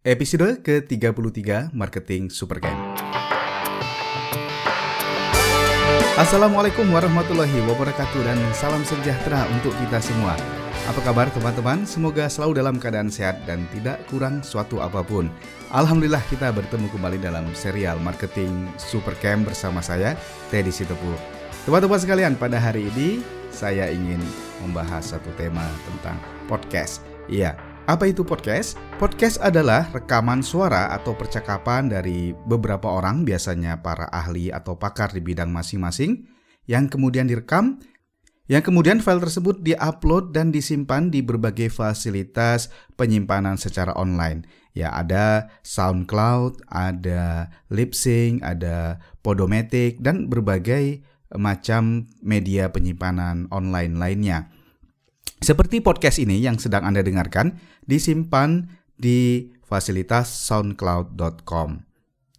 Episode ke-33 Marketing Supercamp. Assalamualaikum warahmatullahi wabarakatuh dan salam sejahtera untuk kita semua. Apa kabar teman-teman? Semoga selalu dalam keadaan sehat dan tidak kurang suatu apa pun. Alhamdulillah kita bertemu kembali dalam serial Marketing Supercamp bersama saya, Teddy Sitepu. Teman-teman sekalian, pada hari ini saya ingin membahas satu tema tentang podcast. Iya, apa itu podcast? Podcast adalah rekaman suara atau percakapan dari beberapa orang, biasanya para ahli atau pakar di bidang masing-masing, yang kemudian direkam, yang kemudian file tersebut diupload dan disimpan di berbagai fasilitas penyimpanan secara online. Ya, ada SoundCloud, ada Lipsync, ada Podomatic, dan berbagai macam media penyimpanan online lainnya. Seperti podcast ini yang sedang Anda dengarkan, disimpan di fasilitas soundcloud.com.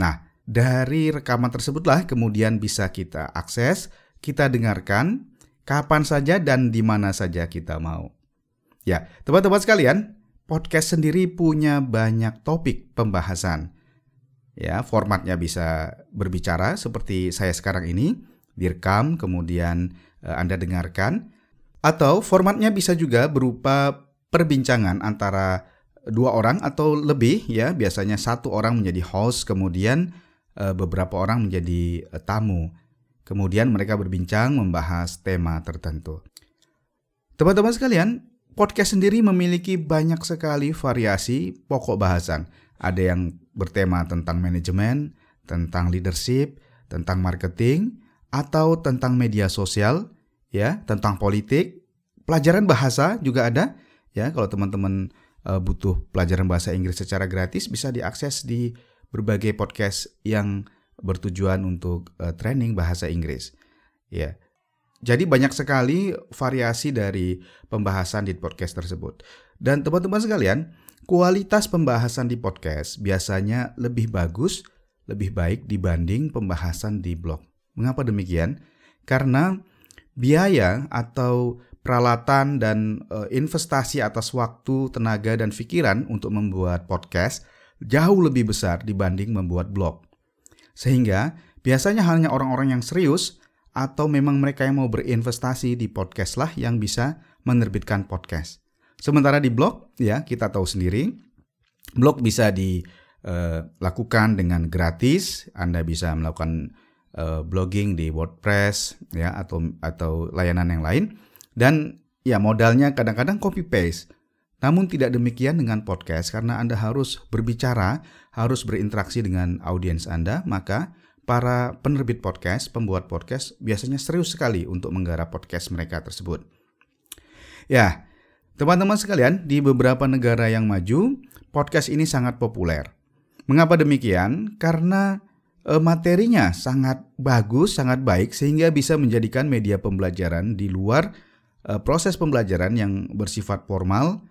Nah, dari rekaman tersebutlah kemudian bisa kita akses, kita dengarkan kapan saja dan di mana saja kita mau. Ya, teman-teman sekalian, podcast sendiri punya banyak topik pembahasan. Ya, formatnya bisa berbicara seperti saya sekarang ini, direkam kemudian eh, Anda dengarkan atau formatnya bisa juga berupa perbincangan antara dua orang atau lebih ya, biasanya satu orang menjadi host kemudian uh, beberapa orang menjadi uh, tamu. Kemudian mereka berbincang membahas tema tertentu. Teman-teman sekalian, podcast sendiri memiliki banyak sekali variasi pokok bahasan. Ada yang bertema tentang manajemen, tentang leadership, tentang marketing, atau tentang media sosial, ya, tentang politik, pelajaran bahasa juga ada, ya. Kalau teman-teman uh, butuh pelajaran bahasa Inggris secara gratis bisa diakses di berbagai podcast yang bertujuan untuk uh, training bahasa Inggris. Ya. Jadi banyak sekali variasi dari pembahasan di podcast tersebut. Dan teman-teman sekalian, kualitas pembahasan di podcast biasanya lebih bagus, lebih baik dibanding pembahasan di blog. Mengapa demikian? Karena biaya atau peralatan dan uh, investasi atas waktu, tenaga dan pikiran untuk membuat podcast jauh lebih besar dibanding membuat blog. Sehingga biasanya hanya orang-orang yang serius atau memang mereka yang mau berinvestasi di podcast lah yang bisa menerbitkan podcast. Sementara di blog ya kita tahu sendiri blog bisa dilakukan uh, dengan gratis, Anda bisa melakukan uh, blogging di WordPress ya atau atau layanan yang lain dan ya modalnya kadang-kadang copy paste. Namun tidak demikian dengan podcast karena Anda harus berbicara, harus berinteraksi dengan audiens Anda, maka para penerbit podcast, pembuat podcast biasanya serius sekali untuk menggarap podcast mereka tersebut. Ya, teman-teman sekalian, di beberapa negara yang maju, podcast ini sangat populer. Mengapa demikian? Karena materinya sangat bagus, sangat baik sehingga bisa menjadikan media pembelajaran di luar uh, proses pembelajaran yang bersifat formal.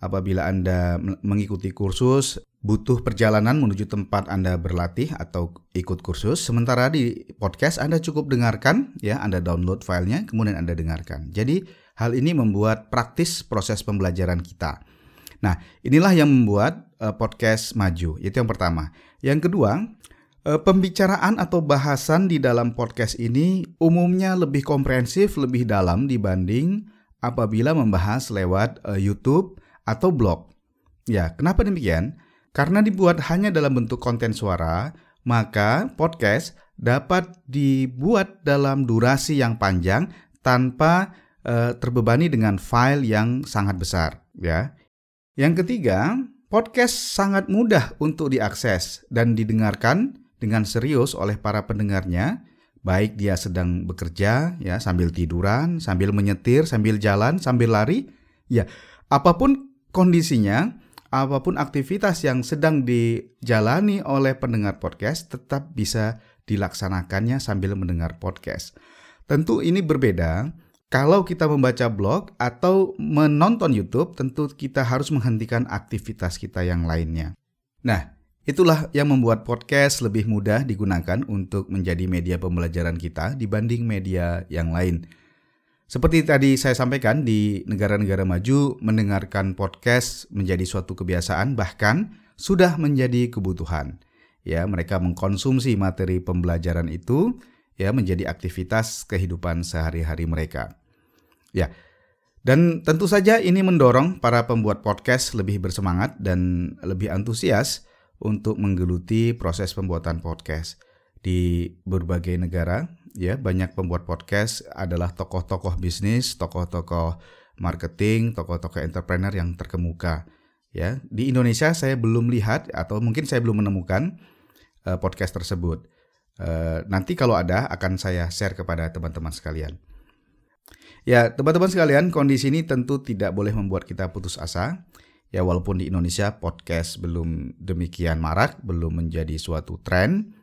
Apabila Anda mengikuti kursus, butuh perjalanan menuju tempat Anda berlatih atau ikut kursus. Sementara di podcast Anda cukup dengarkan, ya Anda download filenya, kemudian Anda dengarkan. Jadi hal ini membuat praktis proses pembelajaran kita. Nah, inilah yang membuat uh, podcast maju. Itu yang pertama. Yang kedua, Eh, pembicaraan atau bahasan di dalam podcast ini umumnya lebih komprehensif, lebih dalam dibanding apabila membahas lewat uh, YouTube atau blog. Ya, kenapa demikian? Karena dibuat hanya dalam bentuk konten suara, maka podcast dapat dibuat dalam durasi yang panjang tanpa uh, terbebani dengan file yang sangat besar, ya. Yang ketiga, podcast sangat mudah untuk diakses dan didengarkan dengan serius oleh para pendengarnya, baik dia sedang bekerja ya sambil tiduran, sambil menyetir, sambil jalan, sambil lari, ya apa pun kondisinya, apa pun aktivitas yang sedang dijalani oleh pendengar podcast tetap bisa dilaksanakannya sambil mendengar podcast. Tentu ini berbeda kalau kita membaca blog atau menonton YouTube, tentu kita harus menghentikan aktivitas kita yang lainnya. Nah, Itulah yang membuat podcast lebih mudah digunakan untuk menjadi media pembelajaran kita dibanding media yang lain. Seperti tadi saya sampaikan, di negara-negara maju mendengarkan podcast menjadi suatu kebiasaan, bahkan sudah menjadi kebutuhan. Ya, mereka mengkonsumsi materi pembelajaran itu ya menjadi aktivitas kehidupan sehari-hari mereka. Ya. Dan tentu saja ini mendorong para pembuat podcast lebih bersemangat dan lebih antusias untuk menggeluti proses pembuatan podcast. Di berbagai negara, ya, banyak pembuat podcast adalah tokoh-tokoh bisnis, tokoh-tokoh marketing, tokoh-tokoh entrepreneur yang terkemuka. Ya, di Indonesia saya belum lihat atau mungkin saya belum menemukan uh, podcast tersebut. Uh, nanti kalau ada akan saya share kepada teman-teman sekalian. Ya, teman-teman sekalian, kondisi ini tentu tidak boleh membuat kita putus asa. Ya, walaupun di Indonesia podcast belum demikian marak, belum menjadi suatu tren.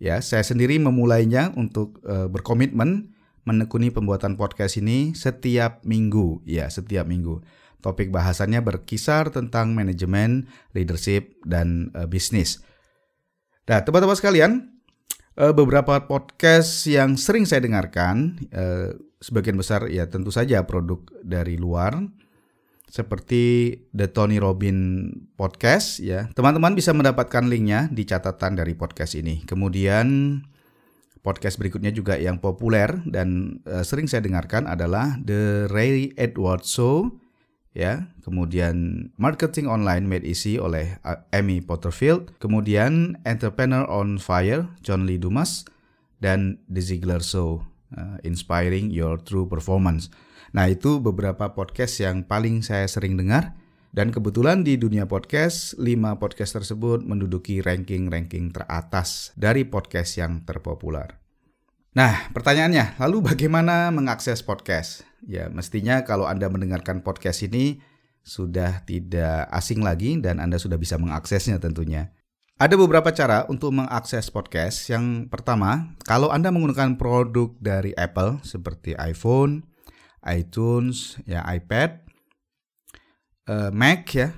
Ya, saya sendiri memulainya untuk uh, berkomitmen menekuni pembuatan podcast ini setiap minggu, ya, setiap minggu. Topik bahasannya berkisar tentang manajemen, leadership, dan uh, bisnis. Nah, teman-teman sekalian, uh, beberapa podcast yang sering saya dengarkan, uh, sebagian besar ya tentu saja produk dari luar, seperti The Tony Robbins Podcast ya. Teman-teman bisa mendapatkan linknya di catatan dari podcast ini. Kemudian podcast berikutnya juga yang populer dan uh, sering saya dengarkan adalah The Ray Edwards Show ya, kemudian Marketing Online Made Easy oleh eh, Amy Potterfield, kemudian Entrepreneur on Fire John Lee Dumas dan The Ziegler Show uh, Inspiring Your True Performance. Nah, itu beberapa podcast yang paling saya sering dengar dan kebetulan di dunia podcast, 5 podcast tersebut menduduki ranking-ranking teratas dari podcast yang terpopuler. Nah, pertanyaannya, lalu bagaimana mengakses podcast? Ya, mestinya kalau Anda mendengarkan podcast ini sudah tidak asing lagi dan Anda sudah bisa mengaksesnya tentunya. Ada beberapa cara untuk mengakses podcast. Yang pertama, kalau Anda menggunakan produk dari Apple seperti iPhone, iTunes, ya iPad, uh, Mac ya,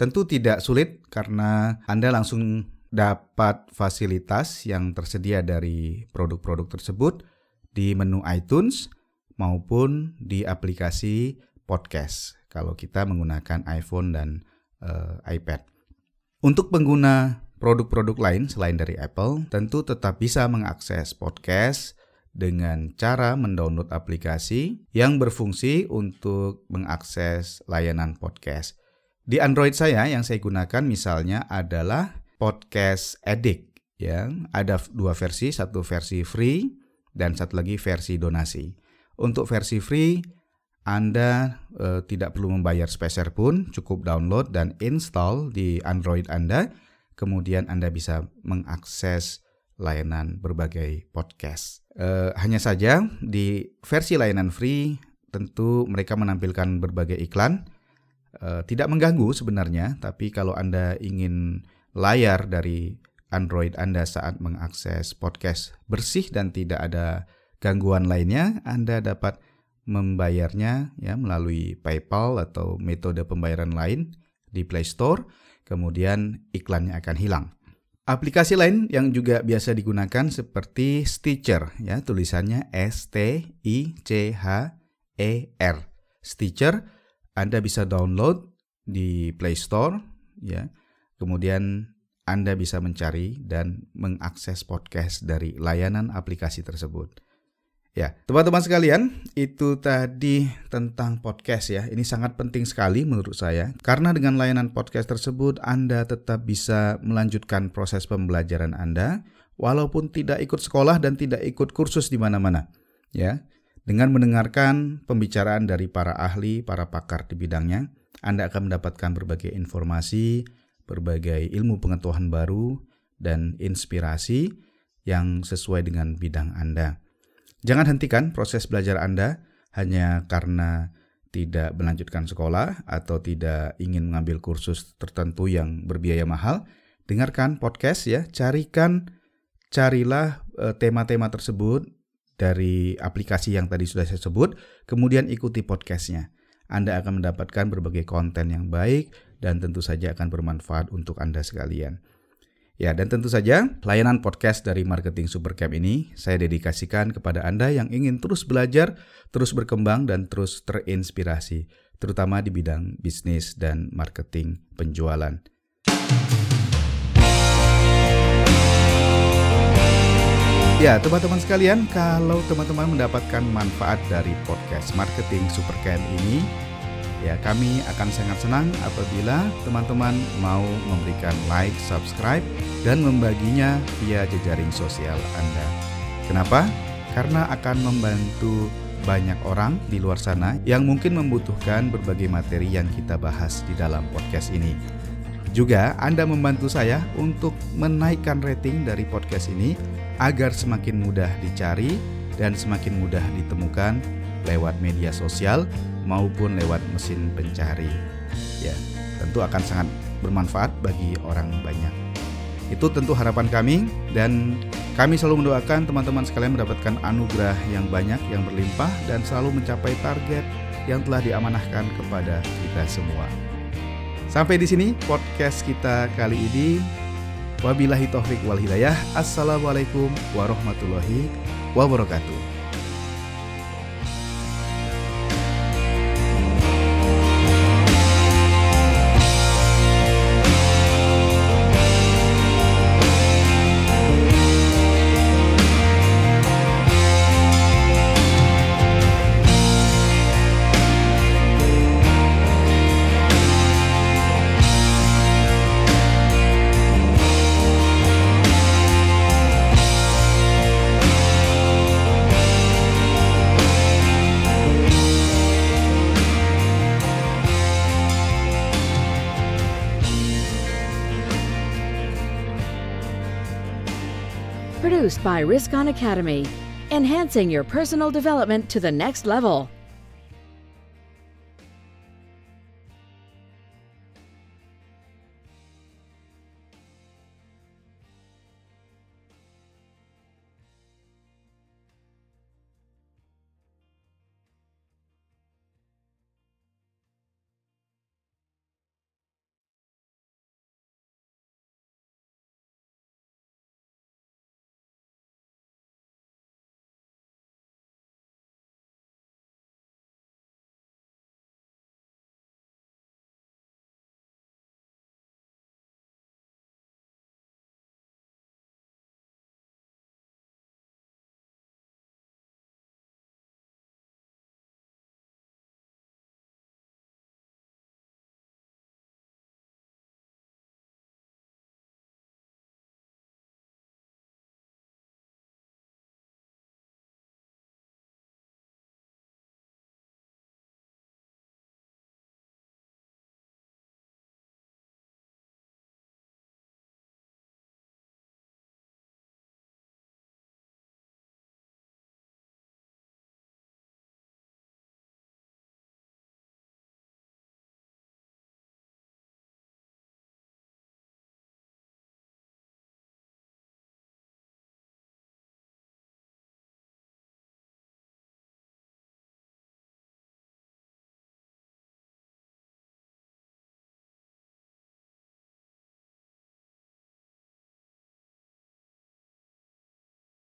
tentu tidak sulit karena Anda langsung dapat fasilitas yang tersedia dari produk-produk tersebut di menu iTunes maupun di aplikasi podcast kalau kita menggunakan iPhone dan uh, iPad. Untuk pengguna produk-produk lain selain dari Apple, tentu tetap bisa mengakses podcast dengan cara mendownload aplikasi yang berfungsi untuk mengakses layanan podcast. Di Android saya yang saya gunakan misalnya adalah Podcast Addict ya. Ada dua versi, satu versi free dan satu lagi versi donasi. Untuk versi free anda e, tidak perlu membayar speser pun, cukup download dan install di Android Anda. Kemudian Anda bisa mengakses layanan berbagai podcast. Uh, hanya saja di versi layanan free tentu mereka menampilkan berbagai iklan. Uh, tidak mengganggu sebenarnya, tapi kalau Anda ingin layar dari Android Anda saat mengakses podcast bersih dan tidak ada gangguan lainnya, Anda dapat membayarnya ya melalui PayPal atau metode pembayaran lain di Play Store, kemudian iklannya akan hilang. Aplikasi lain yang juga biasa digunakan seperti Stitcher ya, tulisannya S T I C H E R. Stitcher Anda bisa download di Play Store ya. Kemudian Anda bisa mencari dan mengakses podcast dari layanan aplikasi tersebut. Ya, teman-teman sekalian, itu tadi tentang podcast ya. Ini sangat penting sekali menurut saya karena dengan layanan podcast tersebut Anda tetap bisa melanjutkan proses pembelajaran Anda walaupun tidak ikut sekolah dan tidak ikut kursus di mana-mana. Ya. Dengan mendengarkan pembicaraan dari para ahli, para pakar di bidangnya, Anda akan mendapatkan berbagai informasi, berbagai ilmu pengetahuan baru dan inspirasi yang sesuai dengan bidang Anda. Jangan hentikan proses belajar Anda hanya karena tidak melanjutkan sekolah atau tidak ingin mengambil kursus tertentu yang berbiaya mahal. Dengarkan podcast ya, carikan carilah eh, tema-tema tersebut dari aplikasi yang tadi sudah saya sebut, kemudian ikuti podcastnya. Anda akan mendapatkan berbagai konten yang baik dan tentu saja akan bermanfaat untuk Anda sekalian. Ya, dan tentu saja layanan podcast dari Marketing Supercamp ini saya dedikasikan kepada Anda yang ingin terus belajar, terus berkembang, dan terus terinspirasi, terutama di bidang bisnis dan marketing penjualan. Ya, teman-teman sekalian, kalau teman-teman mendapatkan manfaat dari podcast Marketing Supercan ini, ya kami akan sangat senang apabila teman-teman mau memberikan like, subscribe, dan membaginya via jejaring sosial Anda. Kenapa? Karena akan membantu banyak orang di luar sana yang mungkin membutuhkan berbagai materi yang kita bahas di dalam podcast ini. Juga Anda membantu saya untuk menaikkan rating dari podcast ini agar semakin mudah dicari dan semakin mudah ditemukan lewat media sosial maupun lewat mesin pencari. Ya, tentu akan sangat bermanfaat bagi orang banyak. Itu tentu harapan kami dan kami selalu mendoakan teman-teman sekalian mendapatkan anugerah yang banyak yang berlimpah dan selalu mencapai target yang telah diamanahkan kepada kita semua. Sampai di sini podcast kita kali ini. Wabillahi taufik wal hidayah. Assalamualaikum warahmatullahi wabarakatuh. Produced by Risk On Academy, enhancing your personal development to the next level.